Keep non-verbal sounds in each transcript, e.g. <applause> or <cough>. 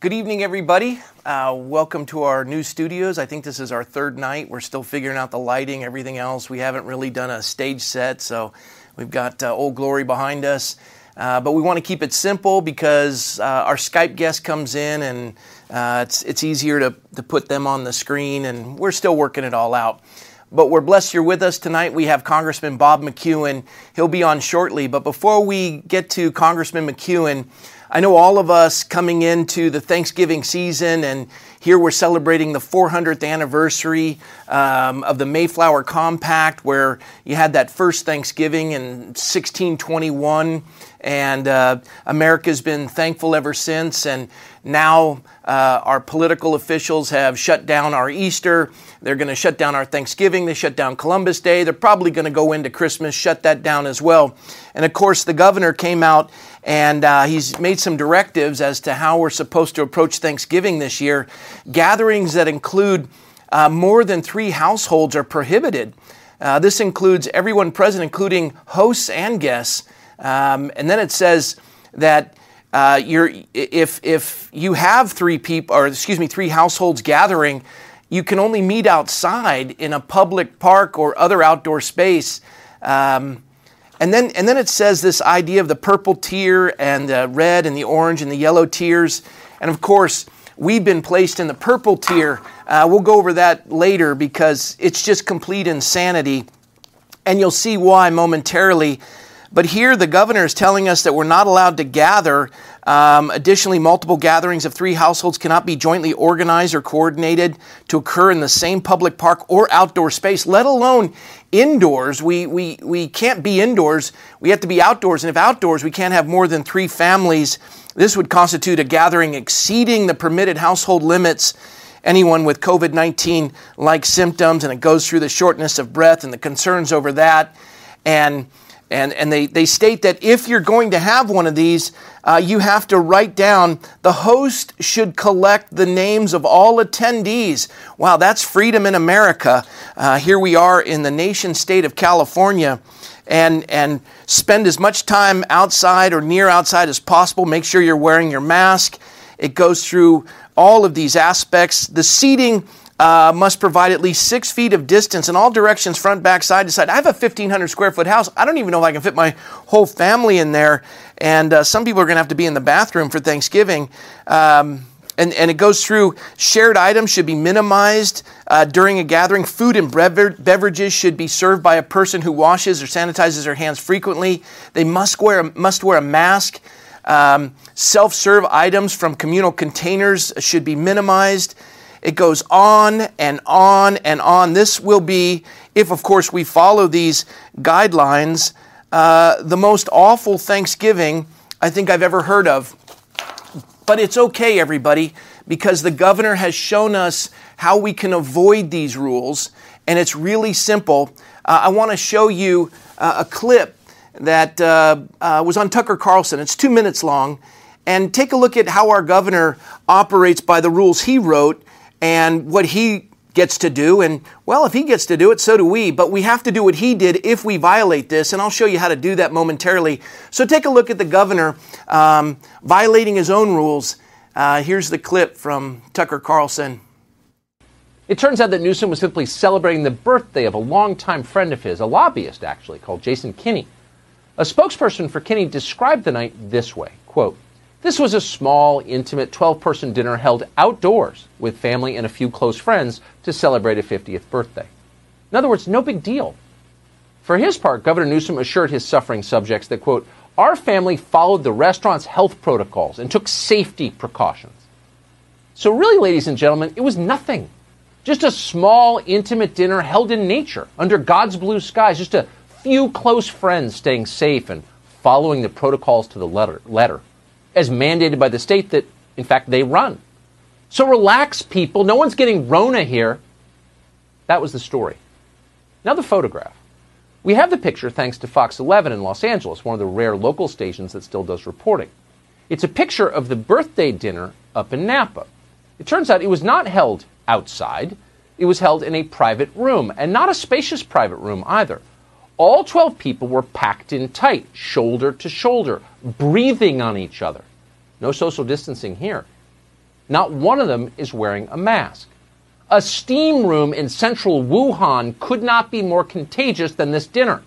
Good evening, everybody. Uh, welcome to our new studios. I think this is our third night. We're still figuring out the lighting, everything else. We haven't really done a stage set, so we've got uh, Old Glory behind us. Uh, but we want to keep it simple because uh, our Skype guest comes in and uh, it's, it's easier to, to put them on the screen, and we're still working it all out. But we're blessed you're with us tonight. We have Congressman Bob McEwen. He'll be on shortly. But before we get to Congressman McEwen, I know all of us coming into the Thanksgiving season, and here we're celebrating the 400th anniversary um, of the Mayflower Compact, where you had that first Thanksgiving in 1621, and uh, America's been thankful ever since. And now uh, our political officials have shut down our Easter. They're going to shut down our Thanksgiving. They shut down Columbus Day. They're probably going to go into Christmas, shut that down as well. And of course, the governor came out and uh, he's made some directives as to how we're supposed to approach Thanksgiving this year. Gatherings that include uh, more than three households are prohibited. Uh, this includes everyone present, including hosts and guests. Um, and then it says that uh, if, if you have three people, or excuse me, three households gathering, you can only meet outside in a public park or other outdoor space. Um, and then, and then it says this idea of the purple tier and the red and the orange and the yellow tiers. And of course, we've been placed in the purple tier. Uh, we'll go over that later because it's just complete insanity. And you'll see why momentarily. But here, the governor is telling us that we're not allowed to gather. Um, additionally, multiple gatherings of three households cannot be jointly organized or coordinated to occur in the same public park or outdoor space, let alone indoors. We, we, we can't be indoors, we have to be outdoors. And if outdoors, we can't have more than three families. This would constitute a gathering exceeding the permitted household limits. Anyone with COVID 19 like symptoms, and it goes through the shortness of breath and the concerns over that. And and, and they, they state that if you're going to have one of these, uh, you have to write down the host should collect the names of all attendees. Wow, that's freedom in America. Uh, here we are in the nation state of California. And, and spend as much time outside or near outside as possible. Make sure you're wearing your mask. It goes through all of these aspects. The seating uh, must provide at least six feet of distance in all directions, front, back, side to side. I have a 1,500 square foot house. I don't even know if I can fit my whole family in there. And uh, some people are going to have to be in the bathroom for Thanksgiving. Um, and, and, it goes through shared items should be minimized uh, during a gathering. Food and beverages should be served by a person who washes or sanitizes their hands frequently. They must wear, must wear a mask. Um, Self serve items from communal containers should be minimized. It goes on and on and on. This will be, if of course we follow these guidelines, uh, the most awful Thanksgiving I think I've ever heard of. But it's okay, everybody, because the governor has shown us how we can avoid these rules, and it's really simple. Uh, I want to show you uh, a clip that uh, uh, was on Tucker Carlson. It's two minutes long. And take a look at how our governor operates by the rules he wrote and what he gets to do. And well, if he gets to do it, so do we. But we have to do what he did if we violate this. And I'll show you how to do that momentarily. So take a look at the governor um, violating his own rules. Uh, here's the clip from Tucker Carlson. It turns out that Newsom was simply celebrating the birthday of a longtime friend of his, a lobbyist actually, called Jason Kinney. A spokesperson for Kinney described the night this way quote, this was a small, intimate 12 person dinner held outdoors with family and a few close friends to celebrate a 50th birthday. In other words, no big deal. For his part, Governor Newsom assured his suffering subjects that, quote, our family followed the restaurant's health protocols and took safety precautions. So, really, ladies and gentlemen, it was nothing. Just a small, intimate dinner held in nature under God's blue skies, just a few close friends staying safe and following the protocols to the letter. letter as mandated by the state that, in fact, they run. So relax, people. No one's getting Rona here. That was the story. Now, the photograph. We have the picture thanks to Fox 11 in Los Angeles, one of the rare local stations that still does reporting. It's a picture of the birthday dinner up in Napa. It turns out it was not held outside, it was held in a private room, and not a spacious private room either. All 12 people were packed in tight, shoulder to shoulder, breathing on each other. No social distancing here. Not one of them is wearing a mask. A steam room in central Wuhan could not be more contagious than this dinner.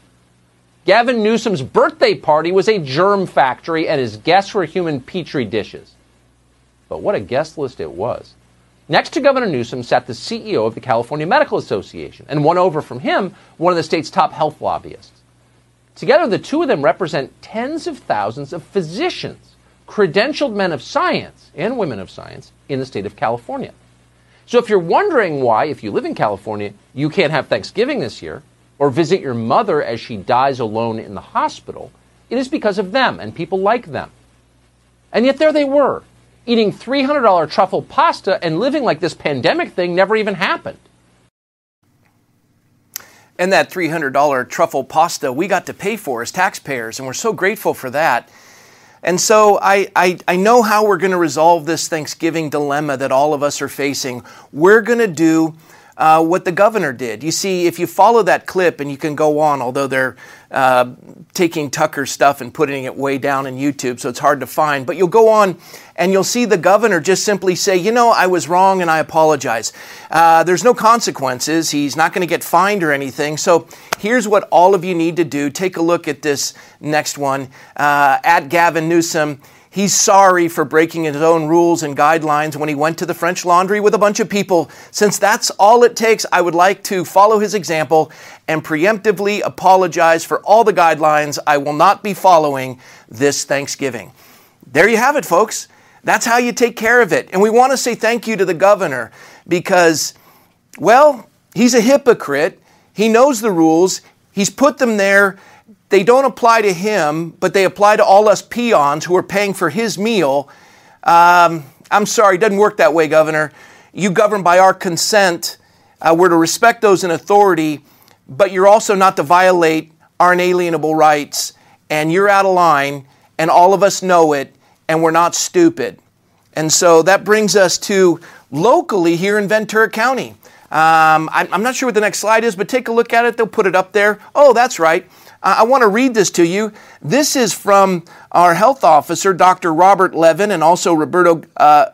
Gavin Newsom's birthday party was a germ factory, and his guests were human petri dishes. But what a guest list it was. Next to Governor Newsom sat the CEO of the California Medical Association, and one over from him, one of the state's top health lobbyists. Together, the two of them represent tens of thousands of physicians, credentialed men of science and women of science in the state of California. So if you're wondering why, if you live in California, you can't have Thanksgiving this year, or visit your mother as she dies alone in the hospital, it is because of them and people like them. And yet there they were, eating $300 truffle pasta and living like this pandemic thing never even happened. And that $300 truffle pasta we got to pay for as taxpayers, and we're so grateful for that. And so I, I, I know how we're going to resolve this Thanksgiving dilemma that all of us are facing. We're going to do uh, what the governor did. You see, if you follow that clip, and you can go on, although they're uh, taking Tucker's stuff and putting it way down in YouTube, so it's hard to find, but you'll go on and you'll see the governor just simply say, You know, I was wrong and I apologize. Uh, there's no consequences. He's not going to get fined or anything. So here's what all of you need to do. Take a look at this next one uh, at Gavin Newsom. He's sorry for breaking his own rules and guidelines when he went to the French Laundry with a bunch of people. Since that's all it takes, I would like to follow his example and preemptively apologize for all the guidelines I will not be following this Thanksgiving. There you have it, folks. That's how you take care of it. And we want to say thank you to the governor because, well, he's a hypocrite. He knows the rules, he's put them there they don't apply to him, but they apply to all us peons who are paying for his meal. Um, I'm sorry, it doesn't work that way, Governor. You govern by our consent. Uh, we're to respect those in authority, but you're also not to violate our inalienable rights. And you're out of line, and all of us know it, and we're not stupid. And so that brings us to locally here in Ventura County. Um, I'm, I'm not sure what the next slide is, but take a look at it. They'll put it up there. Oh, that's right. I want to read this to you. This is from our health officer, Dr. Robert Levin, and also Roberto, uh,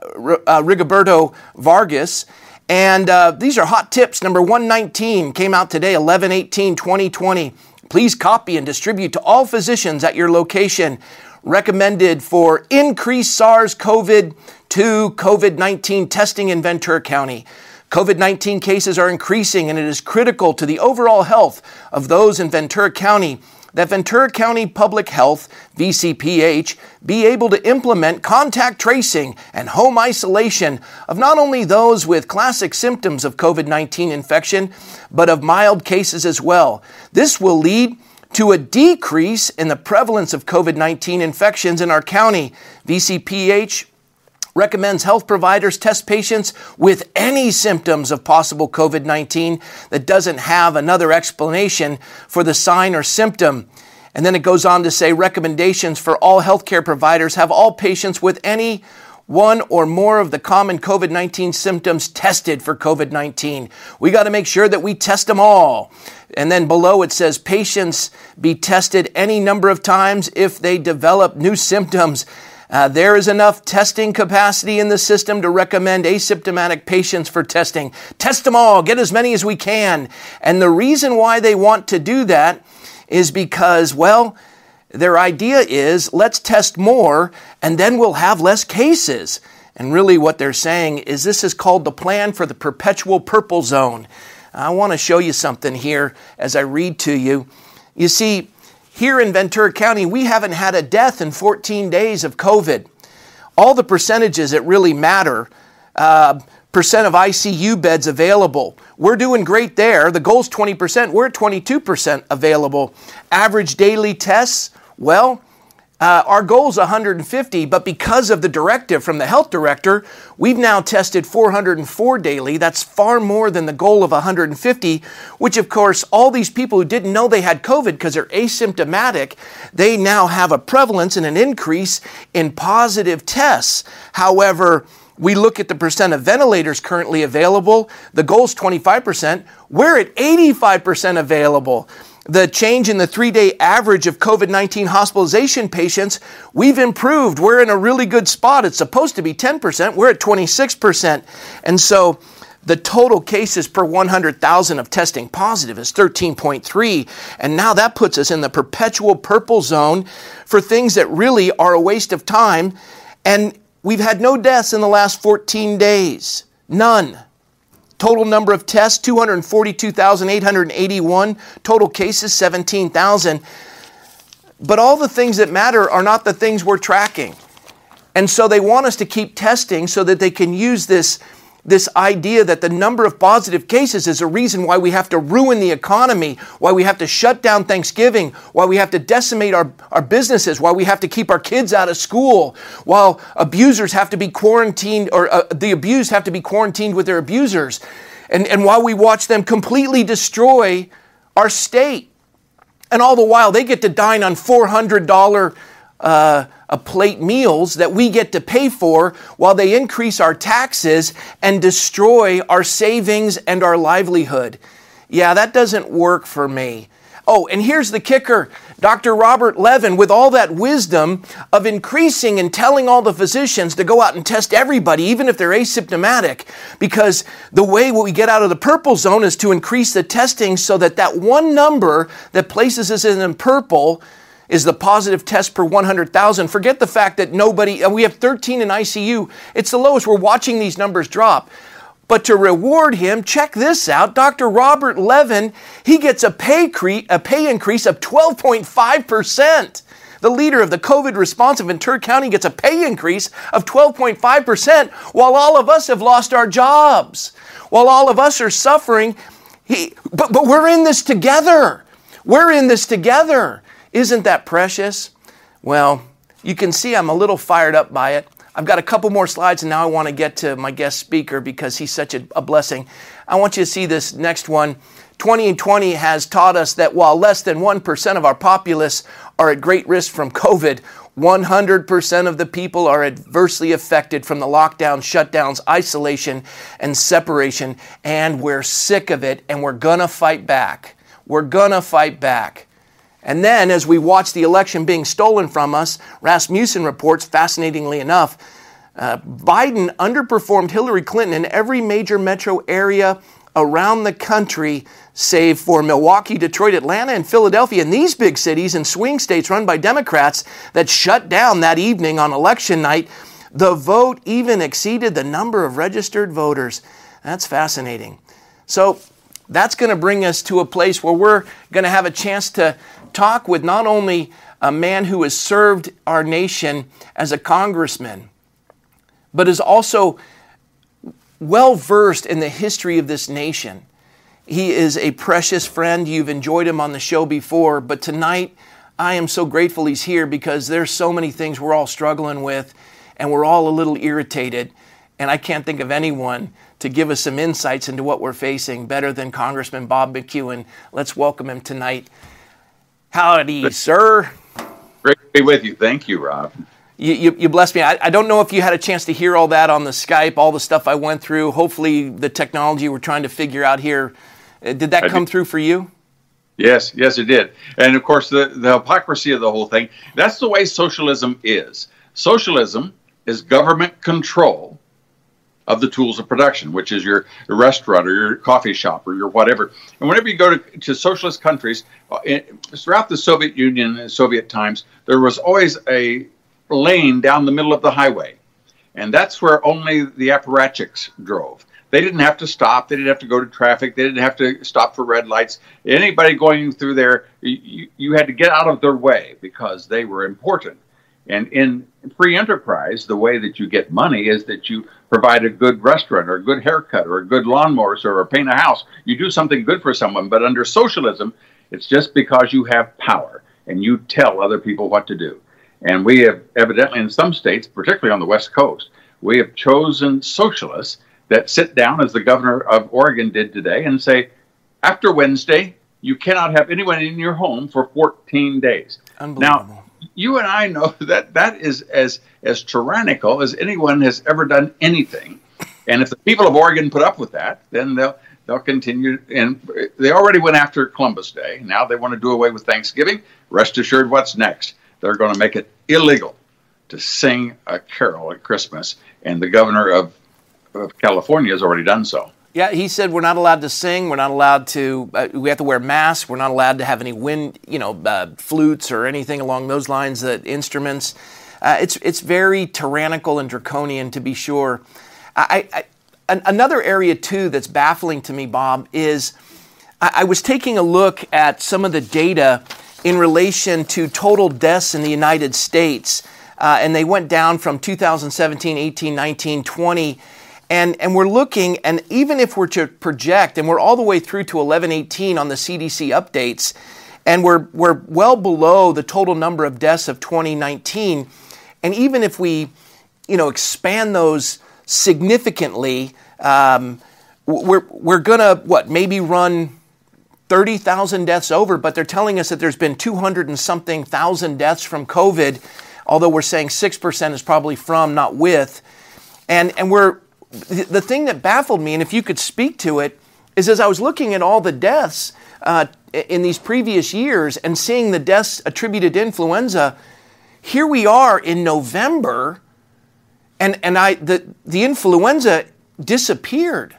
uh, Rigoberto Vargas. And uh, these are hot tips. Number 119 came out today, 11 18 2020. Please copy and distribute to all physicians at your location. Recommended for increased SARS CoV 2 COVID 19 testing in Ventura County. COVID 19 cases are increasing, and it is critical to the overall health of those in Ventura County that Ventura County Public Health, VCPH, be able to implement contact tracing and home isolation of not only those with classic symptoms of COVID 19 infection, but of mild cases as well. This will lead to a decrease in the prevalence of COVID 19 infections in our county. VCPH recommends health providers test patients with any symptoms of possible COVID 19 that doesn't have another explanation for the sign or symptom. And then it goes on to say recommendations for all healthcare providers have all patients with any one or more of the common COVID 19 symptoms tested for COVID 19. We got to make sure that we test them all. And then below it says patients be tested any number of times if they develop new symptoms uh, there is enough testing capacity in the system to recommend asymptomatic patients for testing. Test them all, get as many as we can. And the reason why they want to do that is because, well, their idea is let's test more and then we'll have less cases. And really, what they're saying is this is called the plan for the perpetual purple zone. I want to show you something here as I read to you. You see, here in Ventura County, we haven't had a death in 14 days of COVID. All the percentages that really matter, uh, percent of ICU beds available. We're doing great there. The goal's 20%. We're at 22% available. Average daily tests, well, uh, our goal is 150, but because of the directive from the health director, we've now tested 404 daily. That's far more than the goal of 150, which, of course, all these people who didn't know they had COVID because they're asymptomatic, they now have a prevalence and an increase in positive tests. However, we look at the percent of ventilators currently available. The goal is 25%. We're at 85% available. The change in the three day average of COVID 19 hospitalization patients, we've improved. We're in a really good spot. It's supposed to be 10%, we're at 26%. And so the total cases per 100,000 of testing positive is 13.3. And now that puts us in the perpetual purple zone for things that really are a waste of time. And we've had no deaths in the last 14 days. None. Total number of tests 242,881. Total cases 17,000. But all the things that matter are not the things we're tracking. And so they want us to keep testing so that they can use this this idea that the number of positive cases is a reason why we have to ruin the economy, why we have to shut down Thanksgiving, why we have to decimate our, our businesses, why we have to keep our kids out of school, while abusers have to be quarantined, or uh, the abused have to be quarantined with their abusers, and, and while we watch them completely destroy our state. And all the while, they get to dine on $400 uh, a plate meals that we get to pay for while they increase our taxes and destroy our savings and our livelihood. Yeah, that doesn't work for me. Oh, and here's the kicker Dr. Robert Levin, with all that wisdom of increasing and telling all the physicians to go out and test everybody, even if they're asymptomatic, because the way we get out of the purple zone is to increase the testing so that that one number that places us in purple is the positive test per 100,000. Forget the fact that nobody, we have 13 in ICU. It's the lowest. We're watching these numbers drop. But to reward him, check this out. Dr. Robert Levin, he gets a pay, cre- a pay increase of 12.5%. The leader of the COVID response in Ventura County gets a pay increase of 12.5%, while all of us have lost our jobs, while all of us are suffering. He, but, but we're in this together. We're in this together. Isn't that precious? Well, you can see I'm a little fired up by it. I've got a couple more slides, and now I want to get to my guest speaker because he's such a, a blessing. I want you to see this next one. 2020 has taught us that while less than 1% of our populace are at great risk from COVID, 100% of the people are adversely affected from the lockdown, shutdowns, isolation, and separation, and we're sick of it, and we're gonna fight back. We're gonna fight back. And then, as we watch the election being stolen from us, Rasmussen reports, fascinatingly enough, uh, Biden underperformed Hillary Clinton in every major metro area around the country, save for Milwaukee, Detroit, Atlanta, and Philadelphia. And these big cities and swing states run by Democrats that shut down that evening on election night, the vote even exceeded the number of registered voters. That's fascinating. So, that's going to bring us to a place where we're going to have a chance to talk with not only a man who has served our nation as a congressman, but is also well versed in the history of this nation. He is a precious friend. You've enjoyed him on the show before, but tonight I am so grateful he's here because there's so many things we're all struggling with and we're all a little irritated. And I can't think of anyone to give us some insights into what we're facing better than Congressman Bob McEwen. Let's welcome him tonight. Howdy, sir. Great to be with you. Thank you, Rob. You, you, you blessed me. I, I, don't know if you had a chance to hear all that on the Skype, all the stuff I went through. Hopefully, the technology we're trying to figure out here. Uh, did that I come did. through for you? Yes, yes, it did. And of course, the, the hypocrisy of the whole thing that's the way socialism is. Socialism is government control of the tools of production, which is your, restaurant or your coffee shop or your whatever. And whenever you go to, to socialist countries, uh, in, throughout the Soviet Union and Soviet times, there was always a lane down the middle of the highway. And that's where only the apparatchiks drove. They didn't have to stop. They didn't have to go to traffic. They didn't have to stop for red lights. Anybody going through there, you, you had to get out of their way because they were important. And in free enterprise, the way that you get money is that you provide a good restaurant or a good haircut or a good lawnmower or paint a house. You do something good for someone. But under socialism, it's just because you have power and you tell other people what to do. And we have evidently in some states, particularly on the West Coast, we have chosen socialists that sit down, as the governor of Oregon did today, and say, after Wednesday, you cannot have anyone in your home for 14 days. Now, you and I know <laughs> that that is as as tyrannical as anyone has ever done anything. And if the people of Oregon put up with that, then they'll they'll continue. And they already went after Columbus Day. Now they want to do away with Thanksgiving. Rest assured, what's next? They're going to make it illegal to sing a carol at Christmas. And the governor of, of California has already done so. Yeah, he said we're not allowed to sing. We're not allowed to. Uh, we have to wear masks. We're not allowed to have any wind, you know, uh, flutes or anything along those lines. That instruments. Uh, it's it's very tyrannical and draconian to be sure. I, I, another area too that's baffling to me, Bob, is I, I was taking a look at some of the data in relation to total deaths in the United States, uh, and they went down from 2017, 18, 19, 20 and, and we're looking, and even if we're to project, and we're all the way through to 1118 on the CDC updates, and we're, we're well below the total number of deaths of 2019, and even if we, you know, expand those significantly, um, we're, we're going to, what, maybe run 30,000 deaths over, but they're telling us that there's been 200 and something thousand deaths from COVID, although we're saying 6% is probably from, not with. And, and we're, the thing that baffled me, and if you could speak to it, is as I was looking at all the deaths uh, in these previous years and seeing the deaths attributed to influenza, here we are in November, and, and I, the, the influenza disappeared.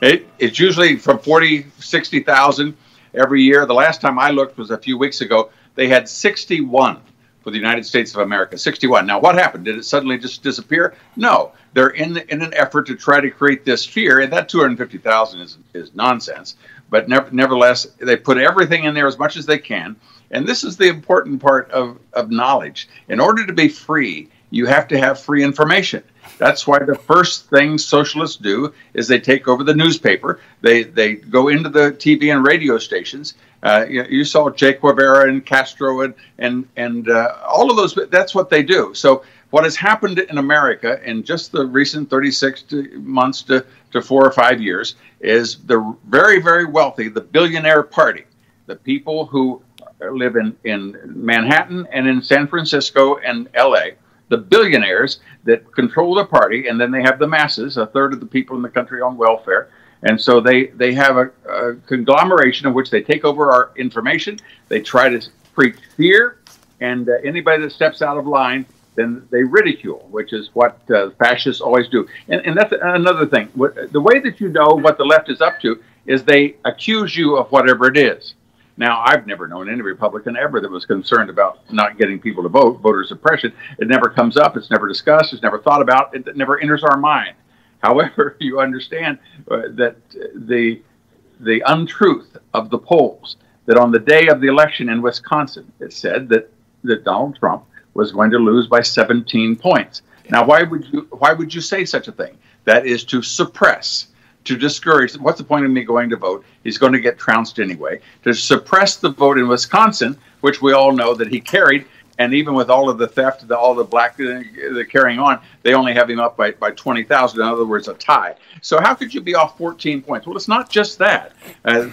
It, it's usually from 40, 60,000 every year. The last time I looked was a few weeks ago. They had 61 for the United States of America. 61. Now, what happened? Did it suddenly just disappear? No. They're in in an effort to try to create this fear, and that 250,000 is is nonsense. But nevertheless, they put everything in there as much as they can. And this is the important part of, of knowledge. In order to be free, you have to have free information. That's why the first thing socialists do is they take over the newspaper. They they go into the TV and radio stations. Uh, you, you, saw Che Guevara and Castro and and and uh, all of those. That's what they do. So what has happened in America in just the recent 36 to months to, to four or five years is the very very wealthy, the billionaire party, the people who live in in Manhattan and in San Francisco and L.A the billionaires that control the party, and then they have the masses, a third of the people in the country on welfare. And so they, they have a, a conglomeration in which they take over our information. They try to preach fear, and uh, anybody that steps out of line, then they ridicule, which is what uh, fascists always do. And, and that's another thing. The way that you know what the left is up to is they accuse you of whatever it is. Now, I've never known any Republican ever that was concerned about not getting people to vote, voter suppression. It never comes up, it's never discussed, it's never thought about, it never enters our mind. <laughs> However, <laughs> you understand uh, that the the untruth of the polls that on the day of the election in Wisconsin, it said that, that Donald Trump was going to lose by 17 points. Now, why would you why would you say such a thing? That is to suppress to discourage. What's the point of me going to vote? He's going to get trounced anyway. To suppress the vote in Wisconsin, which we all know that he carried, and even with all of the theft, the, all the black uh, the carrying on, they only have him up by, by 20,000. In other words, a tie. So how could you be off 14 points? Well, it's not just that. Uh,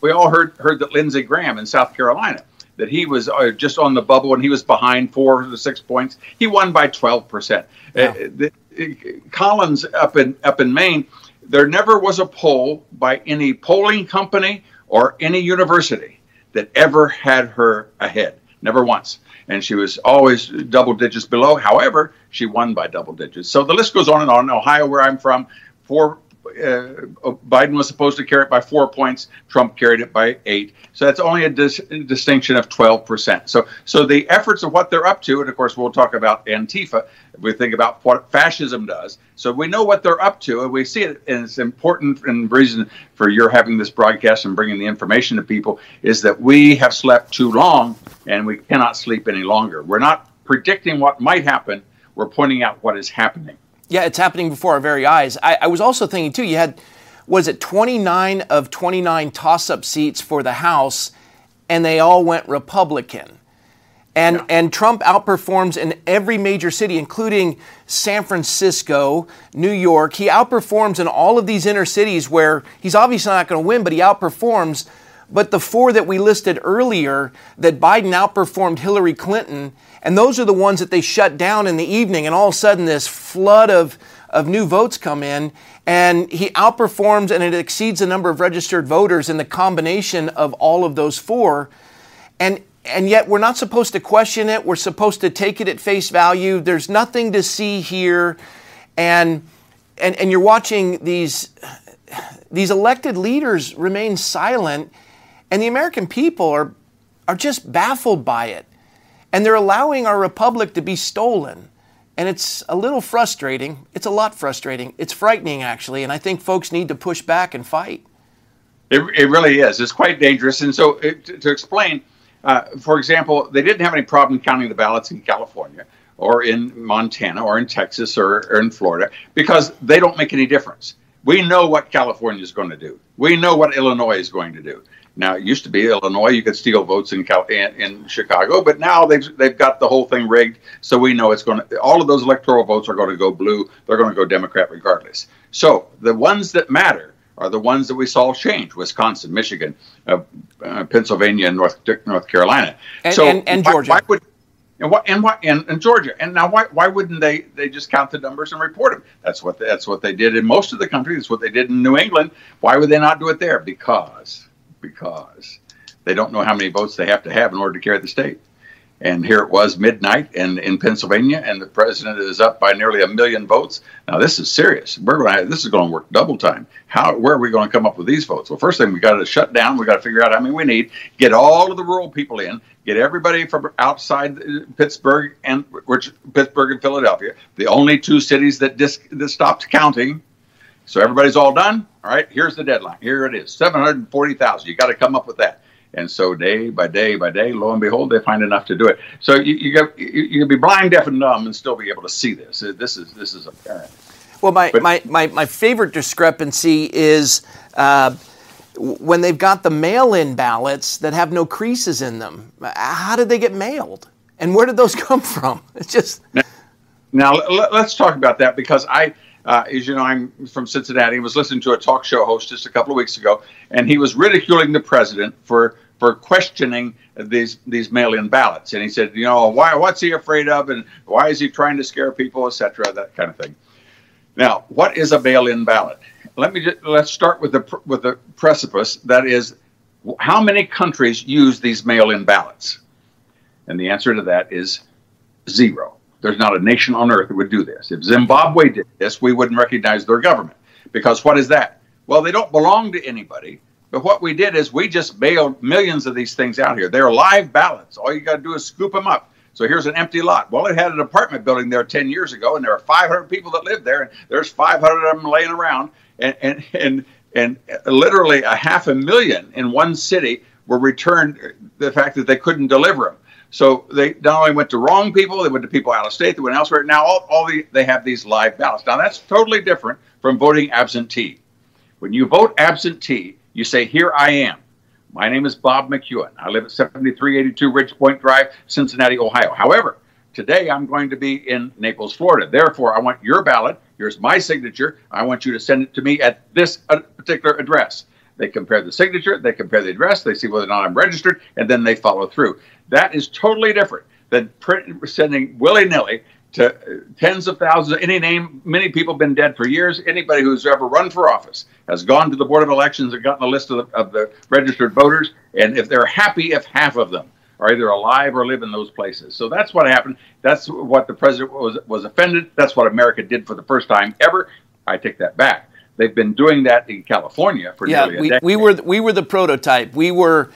we all heard heard that Lindsey Graham in South Carolina that he was uh, just on the bubble and he was behind four to six points. He won by 12 percent. Uh, Collins up in up in Maine there never was a poll by any polling company or any university that ever had her ahead. Never once. And she was always double digits below. However, she won by double digits. So the list goes on and on. Ohio, where I'm from, four uh, Uh, uh, Biden was supposed to carry it by four points. Trump carried it by eight. So that's only a dis- distinction of 12%. So, so the efforts of what they're up to, and of course, we'll talk about Antifa. We think about what fascism does. So we know what they're up to, and we see it. And it's important, and reason for your having this broadcast and bringing the information to people is that we have slept too long, and we cannot sleep any longer. We're not predicting what might happen. We're pointing out what is happening. Yeah, it's happening before our very eyes. I, I was also thinking too. You had was it 29 of 29 toss-up seats for the House, and they all went Republican. And, yeah. and Trump outperforms in every major city, including San Francisco, New York. He outperforms in all of these inner cities where he's obviously not going to win, but he outperforms. But the four that we listed earlier, that Biden outperformed Hillary Clinton, and those are the ones that they shut down in the evening, and all of a sudden, this flood of, of new votes come in, and he outperforms and it exceeds the number of registered voters in the combination of all of those four. And and yet we're not supposed to question it. We're supposed to take it at face value. There's nothing to see here. And and, and you're watching these these elected leaders remain silent, and the American people are are just baffled by it. And they're allowing our republic to be stolen. And it's a little frustrating. It's a lot frustrating. It's frightening, actually. And I think folks need to push back and fight. It, it really is. It's quite dangerous. And so, it, to, explain, uh, for example, they didn't have any problem counting the ballots in California or in Montana or in Texas or, or in Florida because they don't make any difference. We know what California is going to do, we know what Illinois is going to do. Now it used to be Illinois, you could steal votes in, Cal- in, in Chicago, but now they've they've got the whole thing rigged, so we know it's going to. All of those electoral votes are going to go blue. They're going to go Democrat regardless. So the ones that matter are the ones that we saw change: Wisconsin, Michigan, uh, uh, Pennsylvania, and North North Carolina. And, so and, and Georgia. Why, why would, and what and what and, and, Georgia and now why why wouldn't they they just count the numbers and report them? That's what that's what they did in most of the country. That's what they did in New England. Why would they not do it there? Because because they don't know how many votes they have to have in order to carry the state. And here it was midnight and in Pennsylvania, and the president is up by nearly a million votes. Now this is serious. We're going to this is going to work double time. How where are we going to come up with these votes? Well, first thing we got to shut down. We got to figure out how many we need. Get all of the rural people in. Get everybody from outside uh, Pittsburgh and which Pittsburgh and Philadelphia, the only two cities that dis, that stopped counting so everybody's all done. All right, here's the deadline. Here it is 740,000. You got to come up with that. And so day by day by day, lo and behold, they find enough to do it. So you, you, got, you, you can be blind, deaf, and dumb and still be able to see this. This is, this is apparent. Well, my, but, my, my, my favorite discrepancy is uh, when they've got the mail in ballots that have no creases in them. How did they get mailed? And where did those <laughs> come from? It's just. Now, now let's talk about that because I uh, as you know, I'm from Cincinnati. I was listening to a talk show host just a couple of weeks ago, and he was ridiculing the president for for questioning these these mail-in ballots. And he said, you know, why what's he afraid of, and why is he trying to scare people, etc. That kind of thing. Now, what is a mail-in ballot? Let me just, let's start with the with the precipice. That is, how many countries use these mail-in ballots? And the answer to that is zero. There's not a nation on earth that would do this. If Zimbabwe did this, we wouldn't recognize their government. Because what is that? Well, they don't belong to anybody. But what we did is we just mailed millions of these things out here. They're live ballots. All you got to do is scoop them up. So here's an empty lot. Well, it had an apartment building there 10 years ago, and there are 500 people that live there, and there's 500 of them laying around. And, and, and, and literally a half a million in one city were returned uh, the fact that they couldn't deliver them. So they not only went to wrong people, they went to people out of state, they went elsewhere. Now all, all the, they have these live ballots. Now that's totally different from voting absentee. When you vote absentee, you say, "Here I am. My name is Bob McEwen. I live at 7382 Ridge Point Drive, Cincinnati, Ohio. However, today I'm going to be in Naples, Florida. Therefore, I want your ballot. Here's my signature. I want you to send it to me at this uh, particular address." They compare the signature, they compare the address, they see whether or not I'm registered, and then they follow through. That is totally different than print, sending willy nilly to uh, tens of thousands. Any name, many people have been dead for years. Anybody who's ever run for office has gone to the Board of Elections and gotten a list of the, of the registered voters. And if they're happy, if half of them are either alive or live in those places. So that's what happened. That's what the president was was offended. That's what America did for the first time ever. I take that back. They've been doing that in California for yeah, nearly a we, decade. we were we were the prototype. We were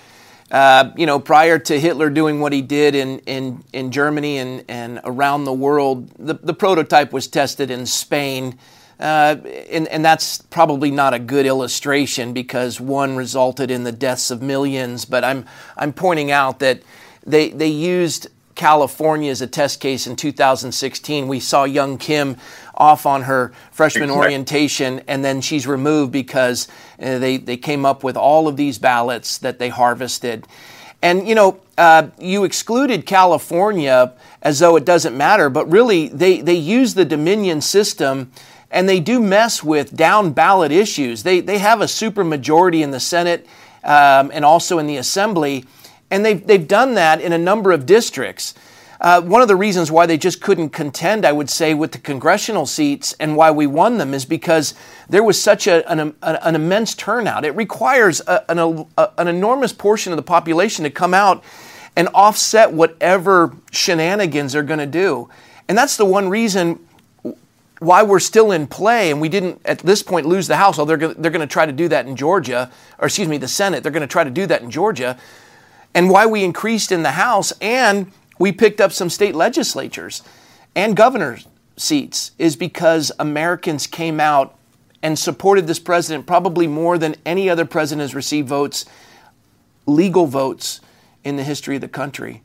uh, you know, prior to Hitler doing what he did in, in, in Germany and, and around the world, the, the prototype was tested in Spain. Uh, and, and that's probably not a good illustration because one resulted in the deaths of millions. But I'm, I'm pointing out that they, they used California as a test case in 2016. We saw Young Kim off on her freshman exactly. orientation, and then she's removed because uh, they, they came up with all of these ballots that they harvested. And you know, uh, you excluded California as though it doesn't matter, but really they, they use the Dominion system and they do mess with down ballot issues. They, they have a supermajority in the Senate um, and also in the Assembly, and they've, they've done that in a number of districts. Uh, one of the reasons why they just couldn't contend, I would say, with the congressional seats and why we won them is because there was such a, an, an, immense turnout. It requires a, an, a, an enormous portion of the population to come out and offset whatever shenanigans they're going to do. And that's the one reason why we're still in play and we didn't at this point lose the House. Although they're, they're going to try to do that in Georgia, or excuse me, the Senate. They're going to try to do that in Georgia. And why we increased in the House and we picked up some state legislatures and governor seats is because Americans came out and supported this president probably more than any other president has received votes, legal votes, in the history of the country.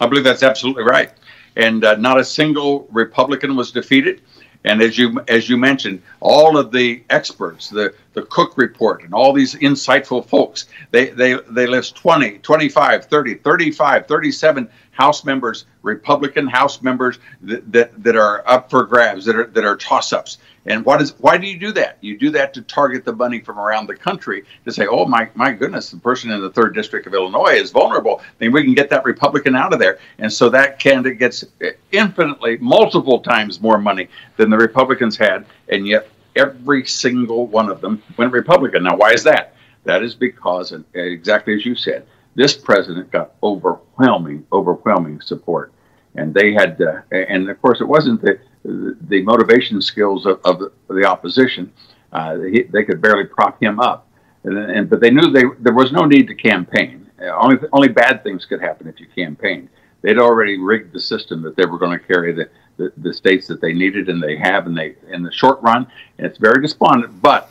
I believe that's absolutely right. And uh, not a single Republican was defeated. And as you as you mentioned, all of the experts, the the Cook report and all these insightful folks, they they they list 20, 25, 30, 35, 37 House members, Republican House members that, that, that are up for grabs, that are that are toss-ups. And what is why do you do that? You do that to target the money from around the country to say, oh my my goodness, the person in the third district of Illinois is vulnerable. Then we can get that Republican out of there. And so that candidate gets infinitely multiple times more money than the Republicans had, and yet every single one of them went Republican. Now why is that? That is because, exactly as you said, this president got overwhelming, overwhelming support, and they had, uh, and of course, it wasn't the the motivation skills of, of the opposition. Uh, he, they could barely prop him up, and, and, but they knew they there was no need to campaign. Uh, only only bad things could happen if you campaigned. They'd already rigged the system that they were going to carry the, the, the states that they needed, and they have, and they in the short run. And it's very despondent, but